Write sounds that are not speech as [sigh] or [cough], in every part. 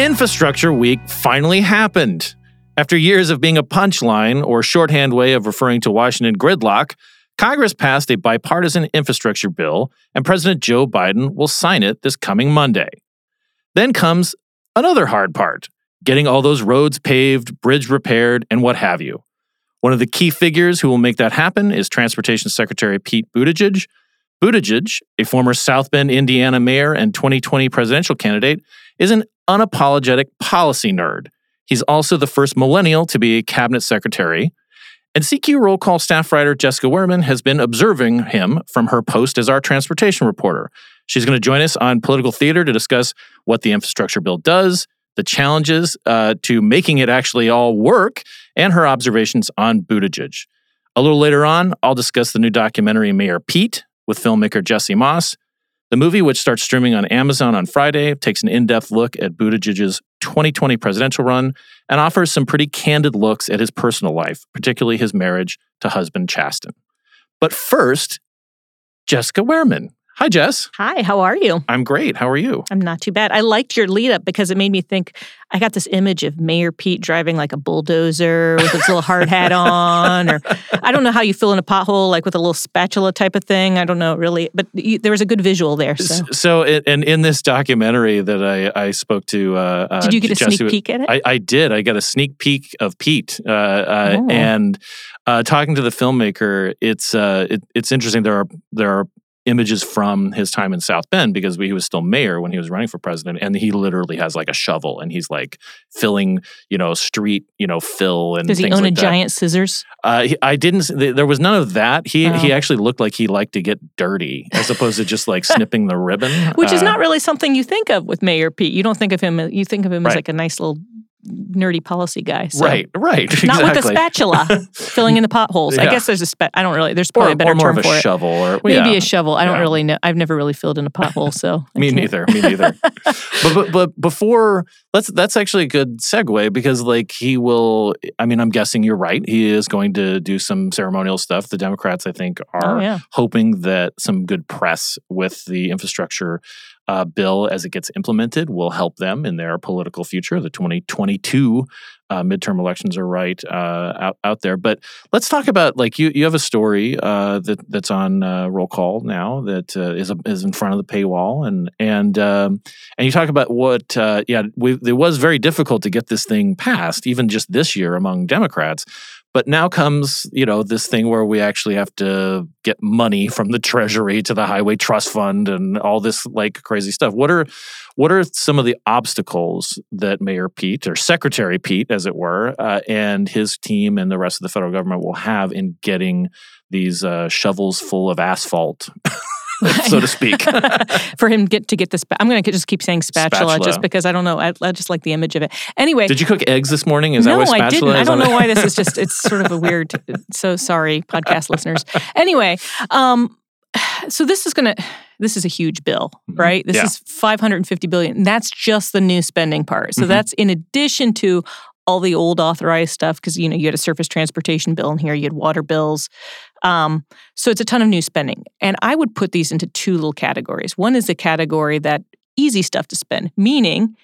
Infrastructure Week finally happened. After years of being a punchline or shorthand way of referring to Washington gridlock, Congress passed a bipartisan infrastructure bill, and President Joe Biden will sign it this coming Monday. Then comes another hard part getting all those roads paved, bridge repaired, and what have you. One of the key figures who will make that happen is Transportation Secretary Pete Buttigieg. Buttigieg, a former South Bend, Indiana mayor and 2020 presidential candidate, is an unapologetic policy nerd. He's also the first millennial to be a cabinet secretary. And CQ roll call staff writer Jessica Wehrman has been observing him from her post as our transportation reporter. She's going to join us on Political Theater to discuss what the infrastructure bill does, the challenges uh, to making it actually all work, and her observations on Buttigieg. A little later on, I'll discuss the new documentary Mayor Pete with filmmaker Jesse Moss. The movie, which starts streaming on Amazon on Friday, takes an in depth look at Buttigieg's 2020 presidential run and offers some pretty candid looks at his personal life, particularly his marriage to husband Chasten. But first, Jessica Wehrman. Hi, Jess. Hi, how are you? I'm great. How are you? I'm not too bad. I liked your lead up because it made me think I got this image of Mayor Pete driving like a bulldozer with his little hard hat on, or I don't know how you fill in a pothole, like with a little spatula type of thing. I don't know really, but you, there was a good visual there. So, so it, and in this documentary that I, I spoke to, uh, did you get a Jesse, sneak peek at it? I, I, did. I got a sneak peek of Pete, uh, uh, Oh. and uh, talking to the filmmaker, it's uh, it, it's interesting. There are there are images from his time in South Bend because he was still mayor when he was running for president, and he literally has like a shovel and he's like filling, you know, street, you know, fill and Does he own like a that. giant scissors? Uh, he, I didn't. There was none of that. He he Oh. actually looked like he liked to get dirty as opposed to just like [laughs] snipping the ribbon, Which is Uh, not really something you think of with Mayor Pete. You don't think of him. You think of him as like a nice little nerdy policy guy. So. right, right. [laughs] Not with a spatula, [laughs] filling in the potholes. I guess there's a spe- I don't really. There's probably or, a better or more term of a for it. shovel, or Maybe yeah. a shovel. I don't Yeah. really know. I've never really filled in a pothole, so Me neither. Me neither. [laughs] but, but but before let's that's actually a good segue because like he will. I mean, I'm guessing you're right. He is going to do some ceremonial stuff. The Democrats, I think, are Oh yeah. hoping that some good press with the infrastructure uh, bill as it gets implemented will help them in their political future. The 2022 uh, midterm elections are right uh, out out there. But let's talk about like you you have a story uh, that that's on uh, roll call now that uh, is a, is in front of the paywall and and um, and you talk about what uh, yeah we, it was very difficult to get this thing passed even just this year among Democrats. But now comes, you know, this thing where we actually have to get money from the Treasury to the Highway Trust Fund and all this like crazy stuff. What are what are some of the obstacles that Mayor Pete or Secretary Pete, as it were, uh, and his team and the rest of the federal government will have in getting these uh, shovels full of asphalt, [laughs] [laughs] so to speak? [laughs] for him get to get this. I'm going to just keep saying spatula, Spatula. just because I don't know. I, I just like the image of it. Anyway, Did you cook eggs this morning? Is no, that why I didn't. I don't know why this is [laughs] just. It's sort of a weird. So sorry, podcast listeners. Anyway, um, so this is going to. This is a huge bill, right? This Mm-hmm. Yeah. is 550 billion. That's just the new spending part. So Mhm. that's in addition to all the old authorized stuff because you know you had a surface transportation bill in here, you had water bills. Um, so it's a ton of new spending, and I would put these into two little categories. One is the category that easy stuff to spend, meaning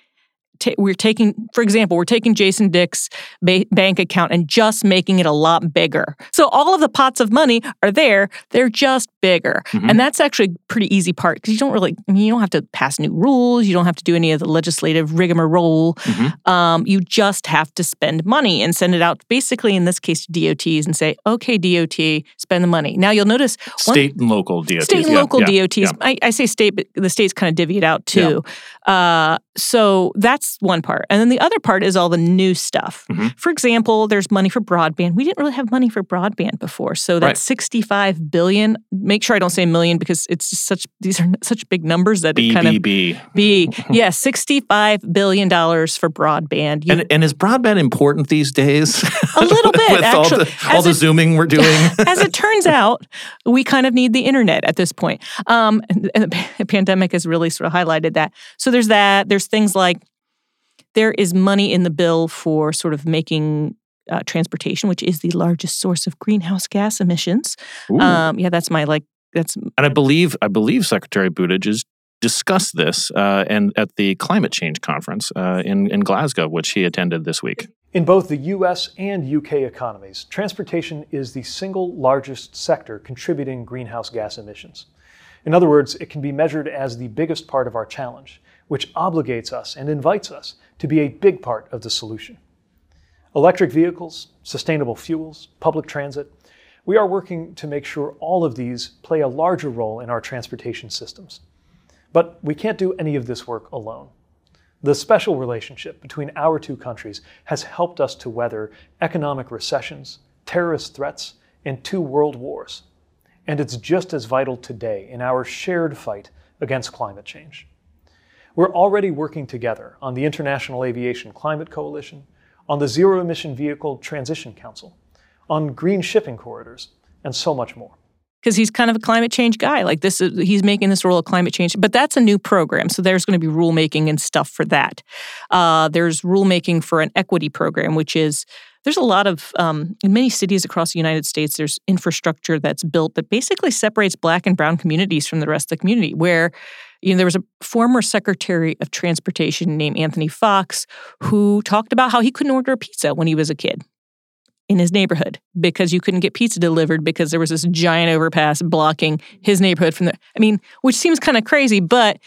ta- we're taking, for example, we're taking Jason Dick's ba- bank account and just making it a lot bigger. So all of the pots of money are there; they're just bigger, Mhm. and that's actually a pretty easy part because you don't really, I mean, you don't have to pass new rules, you don't have to do any of the legislative rigmarole. Mhm. Um, you just have to spend money and send it out, basically in this case, to DOTs and say, "Okay, DOT, spend the money." Now you'll notice one- State and local DOTs. state and yeah, local yeah, DOTs. yeah. I, I say state, but the states kind of divvy it out too. Uh, so that's one part. And then the other part is all the new stuff. Mhm. For example, there's money for broadband. We didn't really have money for broadband before. So Right. that's 65 billion. Make sure I don't say million because it's just such these are such big numbers that it kind of BBB. be. [laughs] Yeah, 65 billion dollars for broadband. You- And, and is broadband important these days? A [laughs] little bit, With all the, actually. all the it- zooming we're doing. [laughs] as it turns out, we kind of need the internet at this point. Um, and, and the pandemic has really sort of highlighted that. So there's that. There's things like there is money in the bill for sort of making uh, transportation, which is the largest source of greenhouse gas emissions. Um, yeah, that's my like. That's and I believe I believe Secretary Buttigieg has discussed this uh, and at the climate change conference uh, in in Glasgow, which he attended this week. In both the US and UK economies, transportation is the single largest sector contributing greenhouse gas emissions. In other words, it can be measured as the biggest part of our challenge, which obligates us and invites us to be a big part of the solution. Electric vehicles, sustainable fuels, public transit, we are working to make sure all of these play a larger role in our transportation systems. But we can't do any of this work alone. The special relationship between our two countries has helped us to weather economic recessions, terrorist threats, and two world wars. And it's just as vital today in our shared fight against climate change. We're already working together on the International Aviation Climate Coalition, on the Zero Emission Vehicle Transition Council, on green shipping corridors, and so much more. because he's kind of a climate change guy. Like this is he's making this role of climate change, but that's a new program. So there's going to be rulemaking and stuff for that. Uh, there's rulemaking for an equity program, which is there's a lot of um, in many cities across the United States. There's infrastructure that's built that basically separates Black and Brown communities from the rest of the community. Where you know there was a former Secretary of Transportation named Anthony Foxx who talked about how he couldn't order a pizza when he was a kid in his neighborhood because you couldn't get pizza delivered because there was this giant overpass blocking his neighborhood from the I mean, which seems kind of crazy, but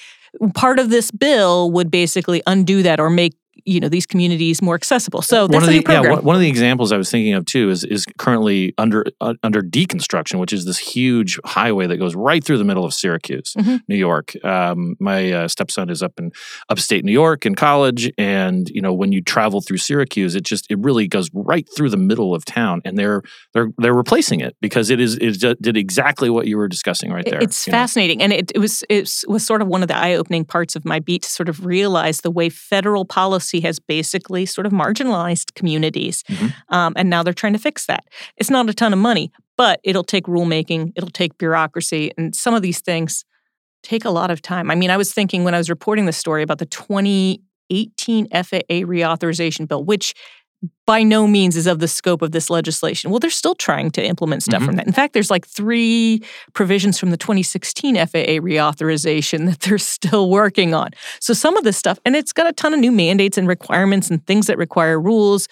part of this bill would basically undo that or make you know these communities more accessible. So that's one of the program. yeah one, of the examples I was thinking of too is is currently under uh, under deconstruction, which is this huge highway that goes right through the middle of Syracuse, Mhm. New York. Um, my uh, stepson is up in upstate New York in college, and you know when you travel through Syracuse, it just it really goes right through the middle of town, and they're they're they're replacing it because it is it did exactly what you were discussing right there. It's you know? fascinating, and it, it was it was sort of one of the eye opening parts of my beat to sort of realize the way federal policy has basically sort of marginalized communities, Mhm. um, and now they're trying to fix that. It's not a ton of money, but it'll take rulemaking, it'll take bureaucracy, and some of these things take a lot of time. I mean, I was thinking when I was reporting this story about the 2018 FAA reauthorization bill, which by no means is of the scope of this legislation. Well, they're still trying to implement stuff Mhm. from that. In fact, there's like three provisions from the 2016 FAA reauthorization that they're still working on. So some of this stuff, and it's got a ton of new mandates and requirements and things that require rules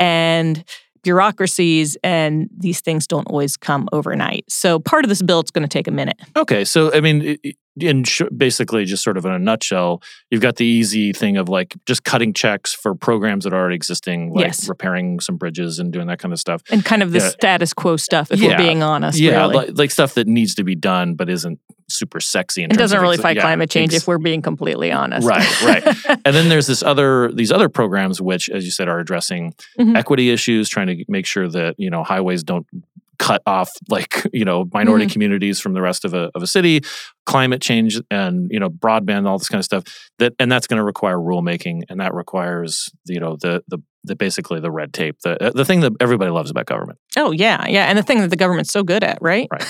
and bureaucracies, and these things don't always come overnight. So part of this bill, it's going to take a minute. Okay, so I mean, in sh- basically, just sort of in a nutshell, you've got the easy thing of like just cutting checks for programs that are already existing, like Yes. repairing some bridges and doing that kind of stuff. And kind of the Yeah. status quo stuff, if Yeah. we're being honest. yeah, really. like, like stuff that needs to be done but isn't super sexy. In it doesn't really fight yeah, climate change ex- if we're being completely honest. Right, right. [laughs] and then there's this other these other programs which, as you said, are addressing Mhm. equity issues, trying to make sure that you know highways don't cut off like [laughs] you know minority Mm-hmm. communities from the rest of a of a city, climate change, and you know broadband, all this kind of stuff. That and that's going to require rulemaking, and that requires you know the the the basically the red tape, the uh, the thing that everybody loves about government. Oh yeah, yeah, and the thing that the government's so good at, right? Right.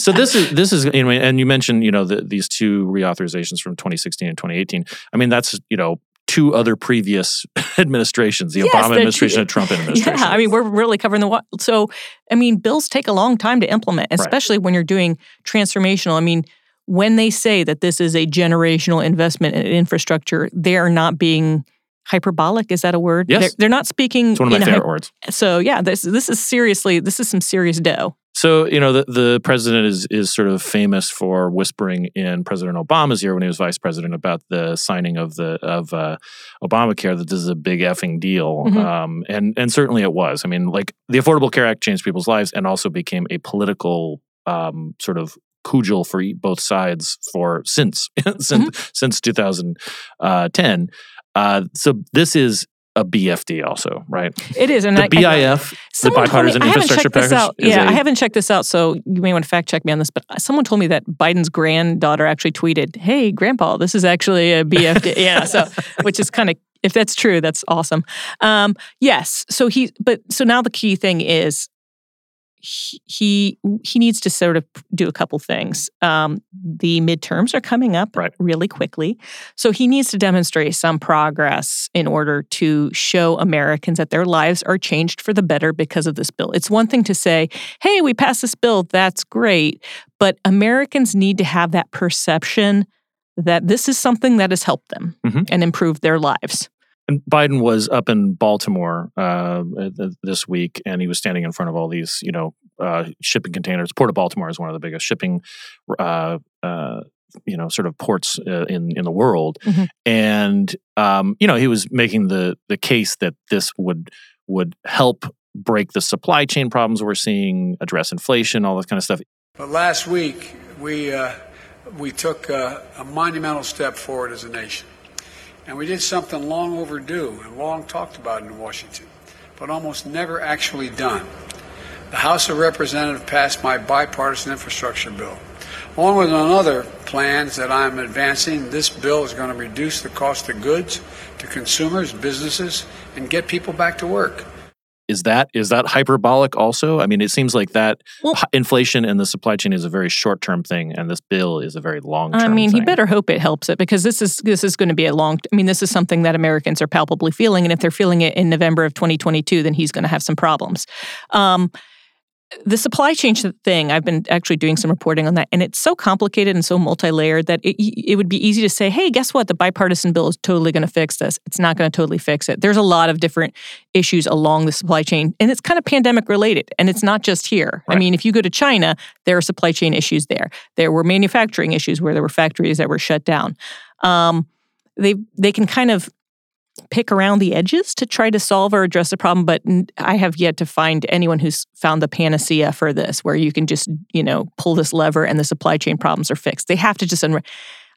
so this is this is you know, and you mentioned you know the, these two reauthorizations from 2016 and 2018. I mean that's you know two other previous [laughs] administrations, the Yes, Obama the administration and Trump administration. [laughs] Yeah, I mean, we're really covering the so. I mean, bills take a long time to implement, especially when you're doing transformational. I mean, when they say that this is a generational investment in infrastructure, they are not being hyperbolic. Is that a word? Yes. they're, they're not speaking. it's one of my favorite hy- words. So yeah, this this is seriously this is some serious dough. So you know the the president is is sort of famous for whispering in President Obama's ear when he was vice president about the signing of the of uh, Obamacare that this is a big effing deal, Mhm. um, and and certainly it was. I mean, like the Affordable Care Act changed people's lives and also became a political um, sort of cudgel for both sides for since [laughs] since since 2010. Uh, so this is a BFD also, right? It is, and The I, I- BIF, the told me- bipartisan haven't infrastructure checked this package. out. Yeah, I haven't checked this out, so you may want to fact check me on this. But someone told me that Biden's granddaughter actually tweeted, "Hey, Grandpa, this is actually a BFD." [laughs] yeah, so which is kind of if that's true, that's awesome. Um, yes, so he, but so now the key thing is he he, needs to sort of do a couple things. Um, the midterms are coming up Right. really quickly, so he needs to demonstrate some progress in order to show Americans that their lives are changed for the better because of this bill. It's one thing to say, "Hey, we passed this bill, that's great," but Americans need to have that perception that this is something that has helped them Mhm. and improved their lives. And Biden was up in Baltimore uh, this week, and he was standing in front of all these, you know, uh, shipping containers. Port of Baltimore is one of the biggest shipping, uh, uh, you know, sort of ports uh, in in the world. Mhm. And um, you know, he was making the the case that this would would help break the supply chain problems we're seeing, address inflation, all this kind of stuff. But last week, we, uh, we took uh, a monumental step forward as a nation. And we did something long overdue and long talked about in Washington, but almost never actually done. The House of Representatives passed my bipartisan infrastructure bill. Along with another plans that I'm advancing, this bill is going to reduce the cost of goods to consumers, businesses, and get people back to work. Is that is that hyperbolic? Also, I mean, it seems like that Well- inflation and the supply chain is a very short term thing, and this bill is a very long term. I mean, he better hope it helps it because this is this is going to be a long. I mean, this is something that Americans are palpably feeling, and if they're feeling it in November of 2022, then he's going to have some problems. Um, the supply chain thing, I've been actually doing some reporting on that, and it's so complicated and so multi-layered that it, it would be easy to say, "Hey, guess what? The bipartisan bill is totally going to fix this." It's not going to totally fix it. There's a lot of different issues along the supply chain, and it's kind of pandemic related, and it's not just here. I mean, if you go to China, there are supply chain issues there. There were manufacturing issues where there were factories that were shut down. Um, they they can kind of pick around the edges to try to solve or address a problem, but I have yet to find anyone who's found the panacea for this, where you can just you know pull this lever and the supply chain problems are fixed. They have to just unra-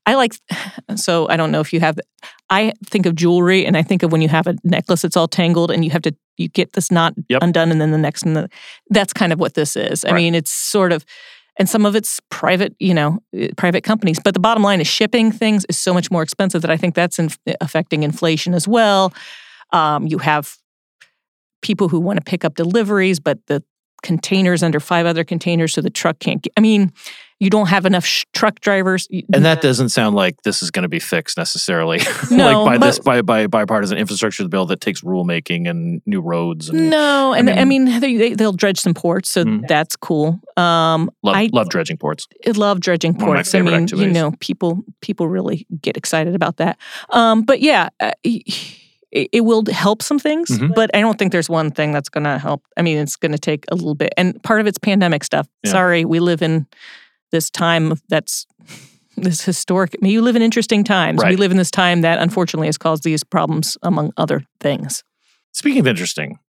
I like [sighs] so I don't know if you have I think of jewelry and I think of when you have a necklace that's all tangled and you have to you get this knot Yep. undone and then the next and the, that's kind of what this is. I mean, it's sort of and some of it's private, you know, eh, private companies. But the bottom line is shipping things is so much more expensive that I think that's inf- affecting inflation as well. Um, you have people who want to pick up deliveries, but the containers under five other containers, so the truck can't. Get, I mean, you don't have enough sh- truck drivers. And that doesn't sound like this is going to be fixed necessarily. [laughs] No, like by this by, by bipartisan infrastructure bill that takes rulemaking and new roads and no, and I mean- mean, they, they'll dredge some ports, so Mm. that's cool. Um, love, I love dredging ports. I love dredging One ports. I mean, you know, people people really get excited about that. Um, but yeah, uh, it, it will help some things, Mhm. but I don't think there's one thing that's going to help. I mean, it's going to take a little bit, and part of it's pandemic stuff. Yeah. Sorry, we live in this time that's [laughs] this historic. I mean, you live in interesting times. We live in this time that unfortunately has caused these problems, among other things. Speaking of interesting,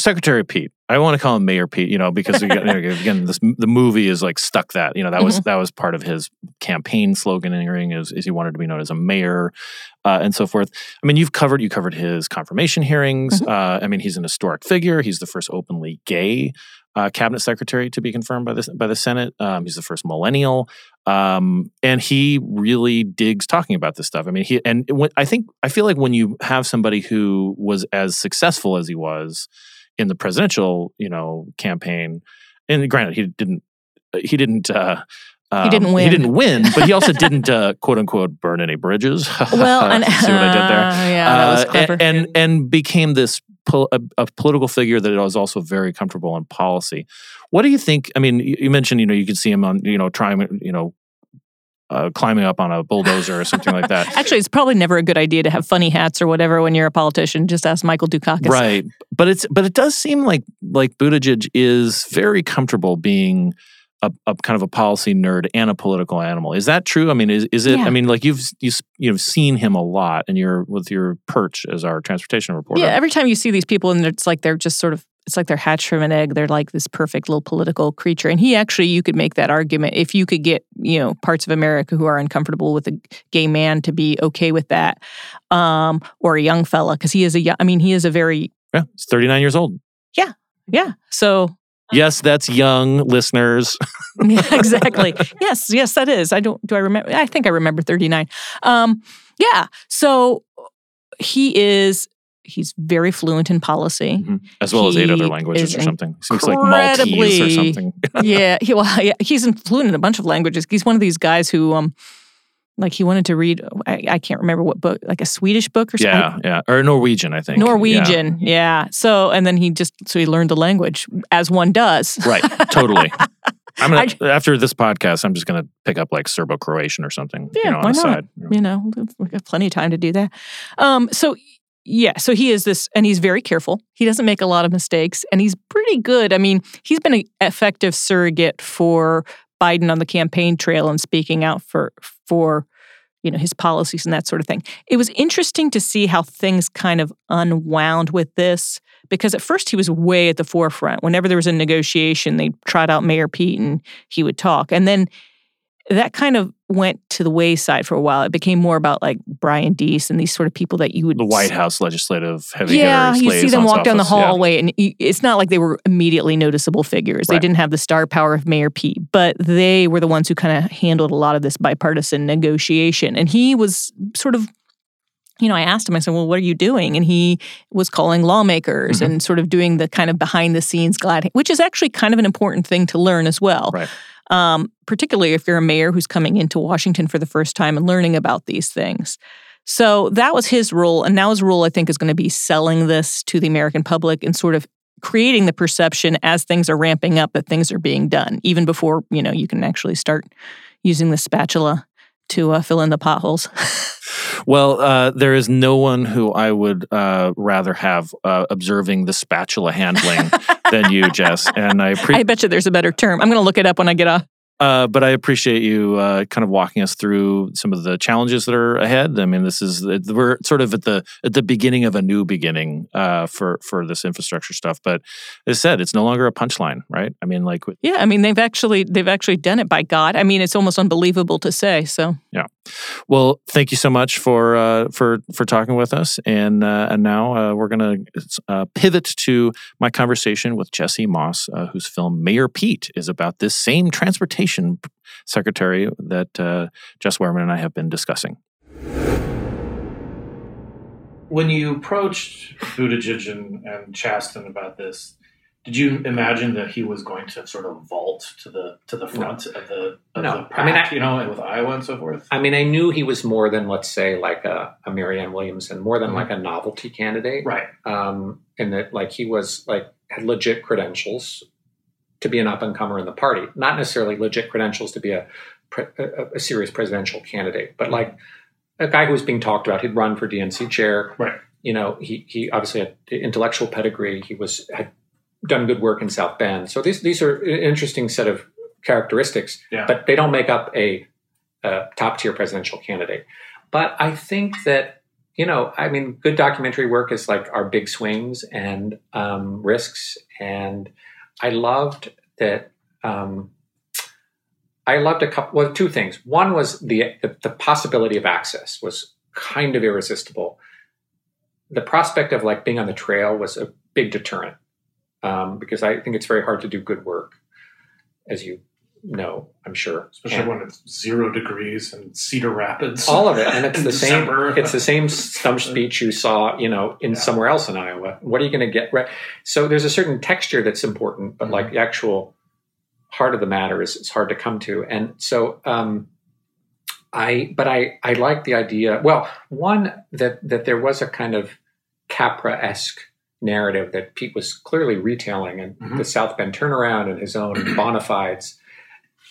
Secretary Pete. I want to call him Mayor Pete, you know, because again, [laughs] again, this the movie is like stuck that you know that was Mm-hmm. that was part of his campaign sloganeering is, is he wanted to be known as a mayor uh, and so forth. I mean, you've covered you covered his confirmation hearings. Mm-hmm. Uh, I mean, he's an historic figure. He's the first openly gay uh, cabinet secretary to be confirmed by the by the Senate. Um, he's the first millennial, um, and he really digs talking about this stuff. I mean, he and when, I think I feel like when you have somebody who was as successful as he was in the presidential, you know, campaign, and granted, he didn't he didn't. Uh, He didn't um, win. He didn't win, but he also didn't [laughs] uh, "quote unquote" burn any bridges. [laughs] Well, and [laughs] see what I did there? Uh, yeah, that was Uh, clever. and, and and became this pol- a, a political figure that was also very comfortable in policy. What do you think? I mean, you, you mentioned you know you could see him on you know trying you know uh, climbing up on a bulldozer or something like that. [laughs] Actually, it's probably never a good idea to have funny hats or whatever when you're a politician. Just ask Michael Dukakis. Right, but it's but it does seem like like Buttigieg is very comfortable being. A, a kind of a policy nerd and a political animal. Is that true? I mean, is is it? Yeah. I mean, like you've you've you've seen him a lot, and you're with your perch as our transportation reporter. Yeah, every time you see these people and it's like they're just sort of it's like they're hatched from an egg. They're like this perfect little political creature. And he actually, you could make that argument if you could get, you know, parts of America who are uncomfortable with a gay man to be okay with that, um, or a young fella, because he is a, young, I mean, he is a very, Yeah, he's 39 years old. yeah. Yeah. So Yes, that's young listeners. [laughs] yeah, [laughs] exactly. yes, yes, that is. I don't. Do I remember? I think I remember thirty nine. Um, yeah. So he is. He's very fluent in policy. as well as eight other languages or something. Seems like Maltese or something. [laughs] yeah. He, well, yeah, he's fluent in a bunch of languages. He's one of these guys who, um, like, he wanted to read. I, I can't remember what book, like a Swedish book or something. yeah, yeah, or Norwegian, I think. Norwegian, yeah. So, and then he just so he learned the language as one does. Right, [laughs] totally. I'm gonna I- after this podcast, I'm just gonna pick up like Serbo-Croatian or something. Yeah, you know, on why the not? side. you know, we've got plenty of time to do that. Um, so yeah, so he is this, and he's very careful. He doesn't make a lot of mistakes, and he's pretty good. I mean, he's been an effective surrogate for Biden on the campaign trail and speaking out for for you know his policies and that sort of thing. It was interesting to see how things kind of unwound with this because at first he was way at the forefront. Whenever there was a negotiation, they trot out Mayor Pete and he would talk, and then that kind of went to the wayside for a while. It became more about like Brian Deese and these sort of people that you would The White House legislative heavy yeah, you see them walk down the office, yeah. hallway, and it's not like they were immediately noticeable figures. They didn't have the star power of Mayor Pete, but they were the ones who kind of handled a lot of this bipartisan negotiation. And he was sort of, you know, I asked him, I said, "Well, what are you doing?" And he was calling lawmakers Mm-hmm. and sort of doing the kind of behind the scenes glad, which is actually kind of an important thing to learn as well. Right. Um, particularly if you're a mayor who's coming into Washington for the first time and learning about these things. So that was his role. And now his role, I think, is going to be selling this to the American public and sort of creating the perception as things are ramping up that things are being done, even before, you know, you can actually start using the spatula to uh, fill in the potholes. [laughs] Well, uh, there is no one who I would uh, rather have uh, observing the spatula handling than you, Jess. And I [laughs] I bet you there's a better term. I'm going to look it up when I get off. Uh, but I appreciate you uh, kind of walking us through some of the challenges that are ahead. I mean, this is we're sort of at the at the beginning of a new beginning uh, for for this infrastructure stuff. But as I said, it's no longer a punchline, right? I mean, like Yeah, I mean they've actually they've actually done it by God. I mean it's almost unbelievable to say. So yeah, Well, thank you so much for uh, for for talking with us, and uh, and now uh, we're gonna uh, pivot to my conversation with Jesse Moss, uh, whose film Mayor Pete is about this same transportation secretary that uh, Jess Wehrman and I have been discussing. when you approached Buttigieg and, and Chasten about this, did you imagine that he was going to sort of vault to the to the front of the of No. the pack, I mean, I- you know, with Iowa and so forth? I mean, I knew he was more than, let's say, like a, a Marianne Williamson, more than like a novelty candidate. Right. Um, and that, like, he was like had legit credentials to be an up and comer in the party, not necessarily legit credentials to be a a, a serious presidential candidate, but like a guy who was being talked about. He'd run for DNC chair. Right. You know, he he obviously had intellectual pedigree. He was had done good work in South Bend. So these these are an interesting set of characteristics Yeah. but they don't make up a, a top tier presidential candidate. But I think that you know, I mean, good documentary work is like our big swings and um, risks, and I loved that. Um, I loved a couple. Well, two things. One was the, the the possibility of access was kind of irresistible. The prospect of like being on the trail was a big deterrent um, because I think it's very hard to do good work, as you know, I'm sure. Especially And when it's zero degrees and Cedar Rapids. all of it, and it's the same. It's the same stump speech you saw, you know, in Yeah. somewhere else in Iowa. What are you going to get right? So there's a certain texture that's important, but Mm-hmm. like the actual heart of the matter is, is hard to come to. And so, um, I, but I, I like the idea. Well, one that that there was a kind of Capra esque narrative that Pete was clearly retailing, and Mhm. the South Bend turnaround and his own [clears throat] bona fides.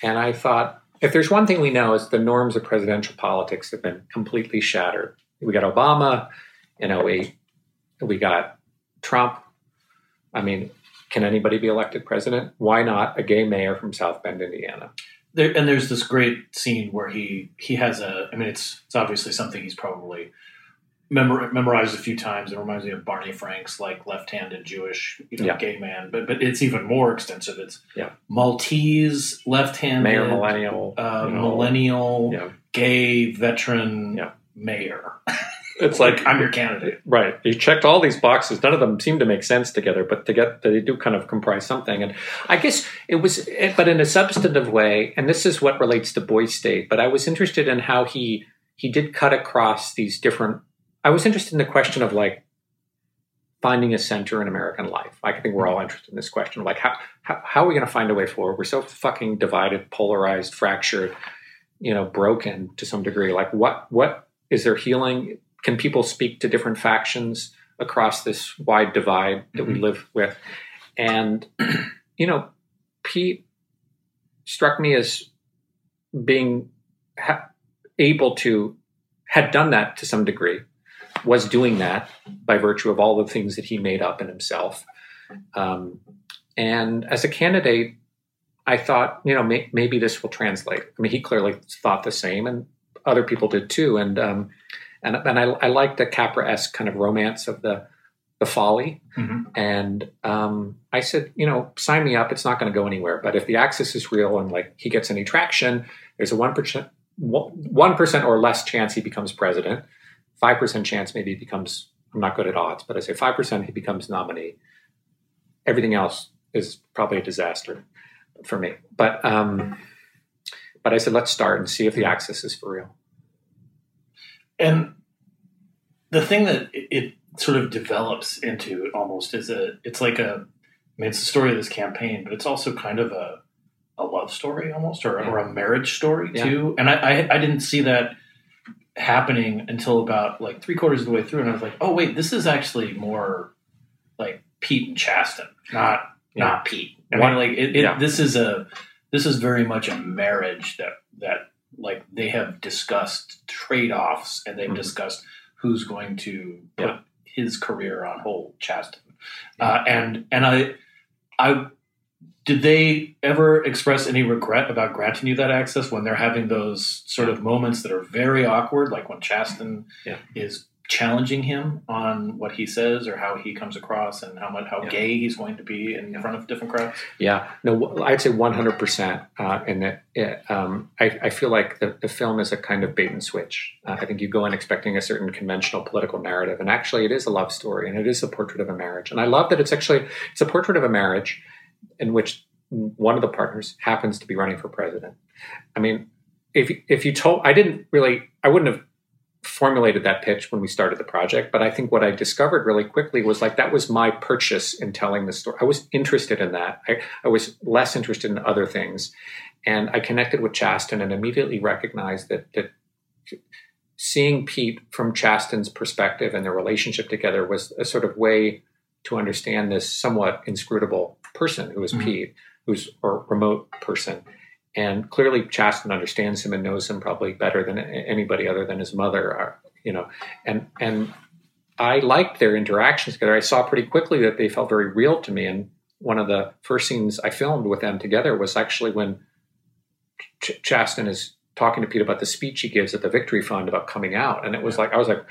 And I thought, if there's one thing we know, is the norms of presidential politics have been completely shattered. We got Obama in 08. We got Trump. I mean, can anybody be elected president? Why not a gay mayor from South Bend, Indiana? there, and there's this great scene where he he has a. I mean, it's it's obviously something he's probably memor- memorized a few times. It reminds me of Barney Frank's like left-handed Jewish, you know, Yeah. gay man. But but it's even more extensive. It's Yeah. Maltese, left-handed, Mayor millennial. uh, you know. millennial, Yeah. gay veteran Yeah. mayor. [laughs] It's like [laughs] I'm your candidate. Right. You checked all these boxes. None of them seem to make sense together, but to get they do kind of comprise something. And I guess it was, but in a substantive way. And this is what relates to Boys State. But I was interested in how he he did cut across these different. I was interested in the question of like finding a center in American life. I think we're all interested in this question. Of, Like how how, how are we going to find a way forward? We're so fucking divided, polarized, fractured, you know, broken to some degree. Like what what is there healing? Can people speak to different factions across this wide divide that we mm-hmm. live with? And [clears throat] you know, Pete struck me as being ha- able to had done that to some degree, was doing that by virtue of all the things that he made up in himself. Um, and as a candidate, I thought, you know, may, maybe this will translate. I mean, he clearly thought the same, and other people did too. And um, and and I, I like the Capra esque kind of romance of the the folly. Mhm. And um, I said, you know, sign me up. It's not going to go anywhere. But if the axis is real and like he gets any traction, there's a one percent one percent or less chance he becomes president. Five percent chance maybe he becomes. I'm not good at odds, but I say five percent he becomes nominee. Everything else is probably a disaster for me. But um, but I said let's start and see if the axis is for real. And the thing that it, sort of develops into almost is a it's like a I mean it's the story of this campaign, but it's also kind of a a love story almost or, or a marriage story Yeah. too. And I, I I didn't see that happening until about like three quarters of the way through, and I was like, oh wait, this is actually more like Pete and Chasten, not Yeah. not Pete. I mean, like it, it, yeah. this is a this is very much a marriage that that like they have discussed trade offs and they've Mhm. discussed who's going to put Yeah. his career on hold, Chasten. Uh, and and I I did they ever express any regret about granting you that access when they're having those sort of moments that are very awkward, like when Chasten Yeah. is challenging him on what he says or how he comes across and how much how Yeah. gay he's going to be in front of different crowds? Yeah, no, I'd say 100%. Uh, and that it, um, I, I feel like the, the film is a kind of bait and switch. Uh, I think you go in expecting a certain conventional political narrative, and actually, it is a love story, and it is a portrait of a marriage. And I love that it's actually it's a portrait of a marriage in which one of the partners happens to be running for president. I mean, if if you told, I didn't really, I wouldn't have formulated that pitch when we started the project but i think what i discovered really quickly was like that was my purchase in telling the story. I was interested in that. I, I was less interested in other things. And i connected with chasten and immediately recognized that that seeing pete from chasten's perspective and their relationship together was a sort of way to understand this somewhat inscrutable person who is Mhm. pete who's a remote person and clearly Chasten understands him and knows him probably better than anybody other than his mother, or, you know, and and I liked their interactions together. I saw pretty quickly that they felt very real to me. And one of the first scenes I filmed with them together was actually when Ch- Chasten is talking to Pete about the speech he gives at the Victory Fund about coming out, and it was like I was like,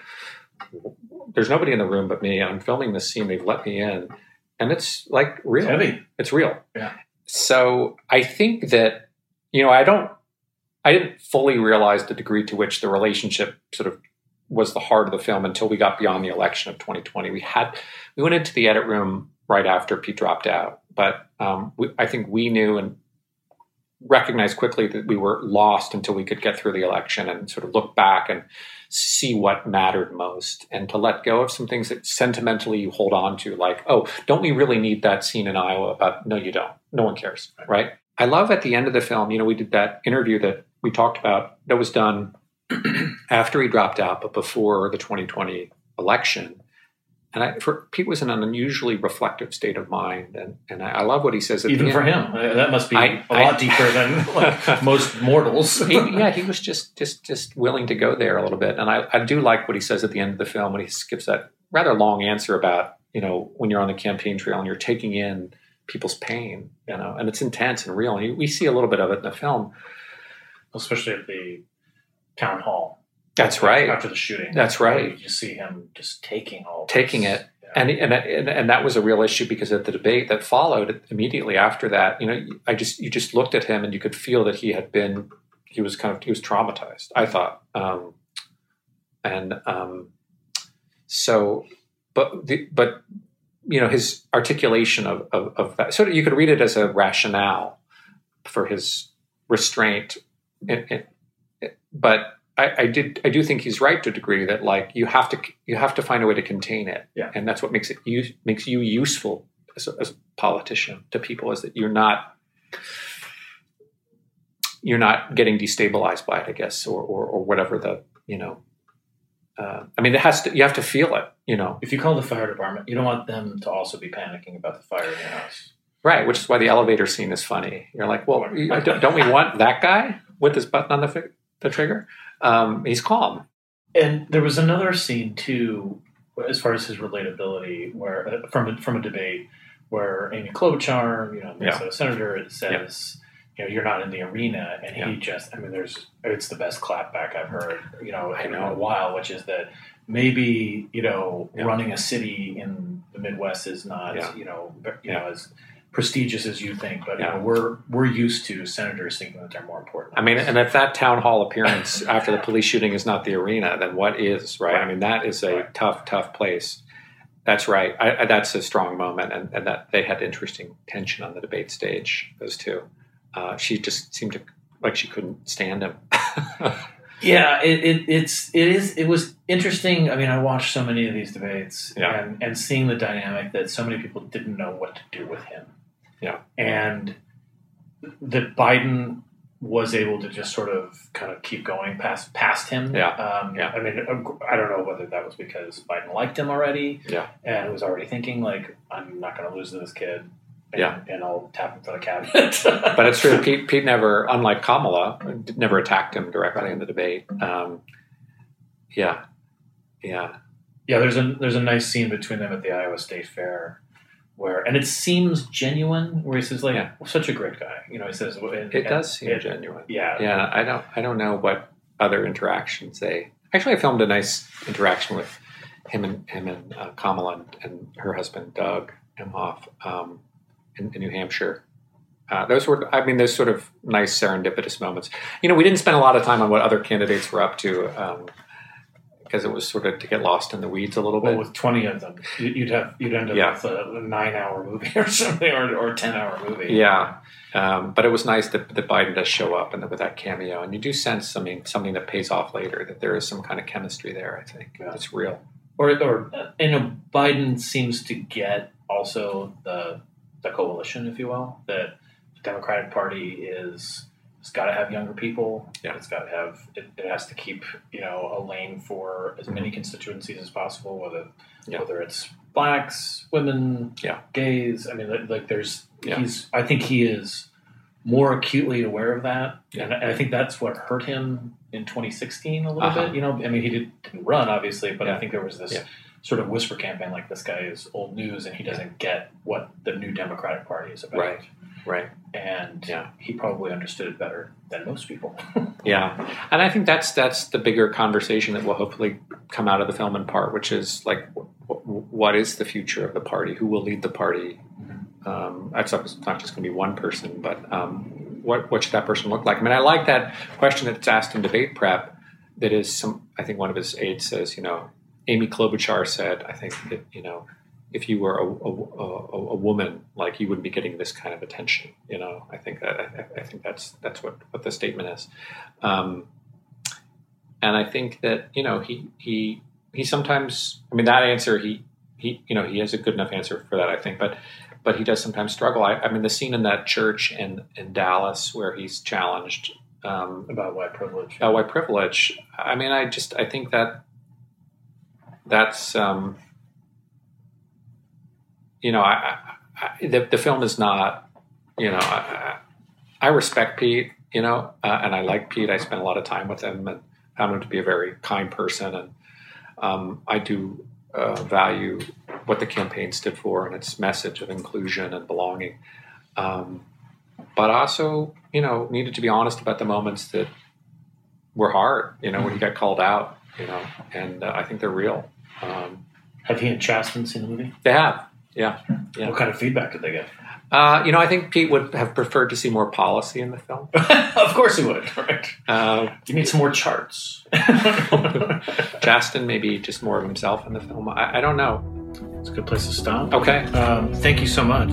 "There's nobody in the room but me. I'm filming this scene. They've let me in." And it's like real. Heavy. It's real. Yeah. So I think that, you know, I don't, I didn't fully realize the degree to which the relationship sort of was the heart of the film until we got beyond the election of 2020. We had, we went into the edit room right after Pete dropped out, but um, we, I think we knew and recognized quickly that we were lost until we could get through the election and sort of look back and see what mattered most and to let go of some things that sentimentally you hold on to like oh don't we really need that scene in iowa about no you don't. No one cares right. i love at the end of the film you know we did that interview that we talked about that was done [clears throat] after he dropped out but before the 2020 election and I, for Pete was in an unusually reflective state of mind, and, and I, I love what he says. Even for him, Uh, that must be I- a lot deeper than [laughs] like, most mortals. [laughs] he, yeah, he was just just just willing to go there a little bit, and I, I do like what he says at the end of the film when he skips that rather long answer about you know when you're on the campaign trail and you're taking in people's pain, you know, and it's intense and real. And we see a little bit of it in the film. especially at the town hall. That's right. After the shooting, That's right. You see him just taking all taking this. it. And, and and and that was a real issue because at the debate that followed immediately after that, you know, I just you just looked at him and you could feel that he had been he was kind of he was traumatized. I thought, um, and um, so, but the, but you know his articulation of, of of that. So you could read it as a rationale for his restraint, and, and, but I, I, did I do think he's right to a degree that like you have to you have to find a way to contain it, yeah. and that's what makes it you makes you useful as a, as a politician to people is that you're not you're not getting destabilized by it, I guess, or or, or whatever the you know. Uh, I mean, it has to. You have to feel it. You know, if you call the fire department, you don't want them to also be panicking about the fire in your house. Right, which is why the elevator scene is funny. You're like, well, don't, don't we want that guy with his button on the fi- the trigger? Um, he's calm. And there was another scene too, as far as his relatability, where uh, from a, from a debate where Amy Klobuchar, you know, Minnesota Yeah. senator, says, you know, you're not in the arena, and Yeah. he just, I mean, there's, it's the best clapback I've heard, you know, in a while, which is that maybe you know Yeah. running a city in the Midwest is not, Yeah. you know, you Yeah. know as prestigious as you think, but Yeah. you know, we're we're used to senators thinking that they're more important. I mean, and if that town hall appearance [laughs] after the police shooting is not the arena, then what is, right? I mean, that is a Right. tough, tough place. That's right. I, I, that's a strong moment, and, and that they had interesting tension on the debate stage. Those two. Uh, she just seemed to like she couldn't stand him. [laughs] Yeah, it, it it's it is it was interesting. I mean, I watched so many of these debates, Yeah. and and seeing the dynamic that so many people didn't know what to do with him. Yeah. and that Biden was able to just sort of kind of keep going past past him. Yeah. um, Yeah. I mean, I don't know whether that was because Biden liked him already, Yeah. and was already thinking like, I'm not going to lose to this kid. And, Yeah. and I'll tap him for the cabinet. [laughs] but it's true. Pete, Pete never, unlike Kamala, never attacked him directly in the debate. Um, yeah, yeah, Yeah, there's a there's a nice scene between them at the Iowa State Fair, where and it seems genuine. Where he says like, Yeah. "Such a great guy," you know. He says and- it and does seem it- genuine. Yeah, Yeah, I don't, I don't know what other interactions they. Actually, I filmed a nice interaction with him and him and uh, Kamala and, and her husband Doug Emhoff um, in, in New Hampshire. Uh, those were, I mean, those sort of nice serendipitous moments. You know, we didn't spend a lot of time on what other candidates were up to because it was sort of to get lost in the weeds a little Well, bit. with twenty of them, you- you'd have you'd end up Yeah. with a nine hour movie [laughs] or something, or or ten hour movie. Yeah, um, but it was nice that, that Biden does show up and that with that cameo, and you do sense, I mean, something that pays off later. That there is some kind of chemistry there. I think Yeah. it's real. or or you know, Biden seems to get also the the coalition, if you will, that the Democratic Party is it's got to have younger people. Yeah. It's got to have it, it has to keep you know a lane for as many constituencies as possible, whether Yeah. whether it's blacks, women, Yeah. gays. I mean, like, there's Yeah. he's I think he is more acutely aware of that, Yeah. and I think that's what hurt him in 2016 a little Uh-huh. bit. You know, I mean, he did, didn't run obviously, but. I think there was this sort of whisper campaign like this guy is old news and he doesn't get what the new Democratic Party is about. Right. Right. And Yeah. he probably understood it better than most people. [laughs] Yeah, and I think that's that's the bigger conversation that will hopefully come out of the film in part, which is like, wh- wh- what is the future of the party? Who will lead the party? Um, that's not, it's not just going to be one person, but um, what what should that person look like? I mean, I like that question that's asked in debate prep. That is some. I think one of his aides says, you know, Amy Klobuchar said, I think that you know, if you were a, a, a, a woman, like you wouldn't be getting this kind of attention. You know, I think that I, I think that's that's what what the statement is. Um, and I think that you know he he he sometimes. I mean, that answer he he you know he has a good enough answer for that. I think, but but he does sometimes struggle. I, I mean, the scene in that church in in Dallas where he's challenged um, about white privilege. about white privilege. I mean, I just I think that that's um, you know I, I, the the film is not you know I, I respect Pete you know uh, and I like Pete. I spent a lot of time with him and found him to be a very kind person and um, I do uh, value what the campaign stood for and its message of inclusion and belonging. Um, but also, you know, needed to be honest about the moments that were hard. You know, when he got called out. You know, and uh, I think they're real. Um, Have he and Chasten seen the movie? they have, yeah. Yeah. What kind of feedback did they get? Uh, you know, I think Pete would have preferred to see more policy in the film. [laughs] of course he would. Right. Uh, You need some more charts. [laughs] Chasten, maybe just more of himself in the film. I, I don't know. It's a good place to stop. Okay. Um, thank you so much.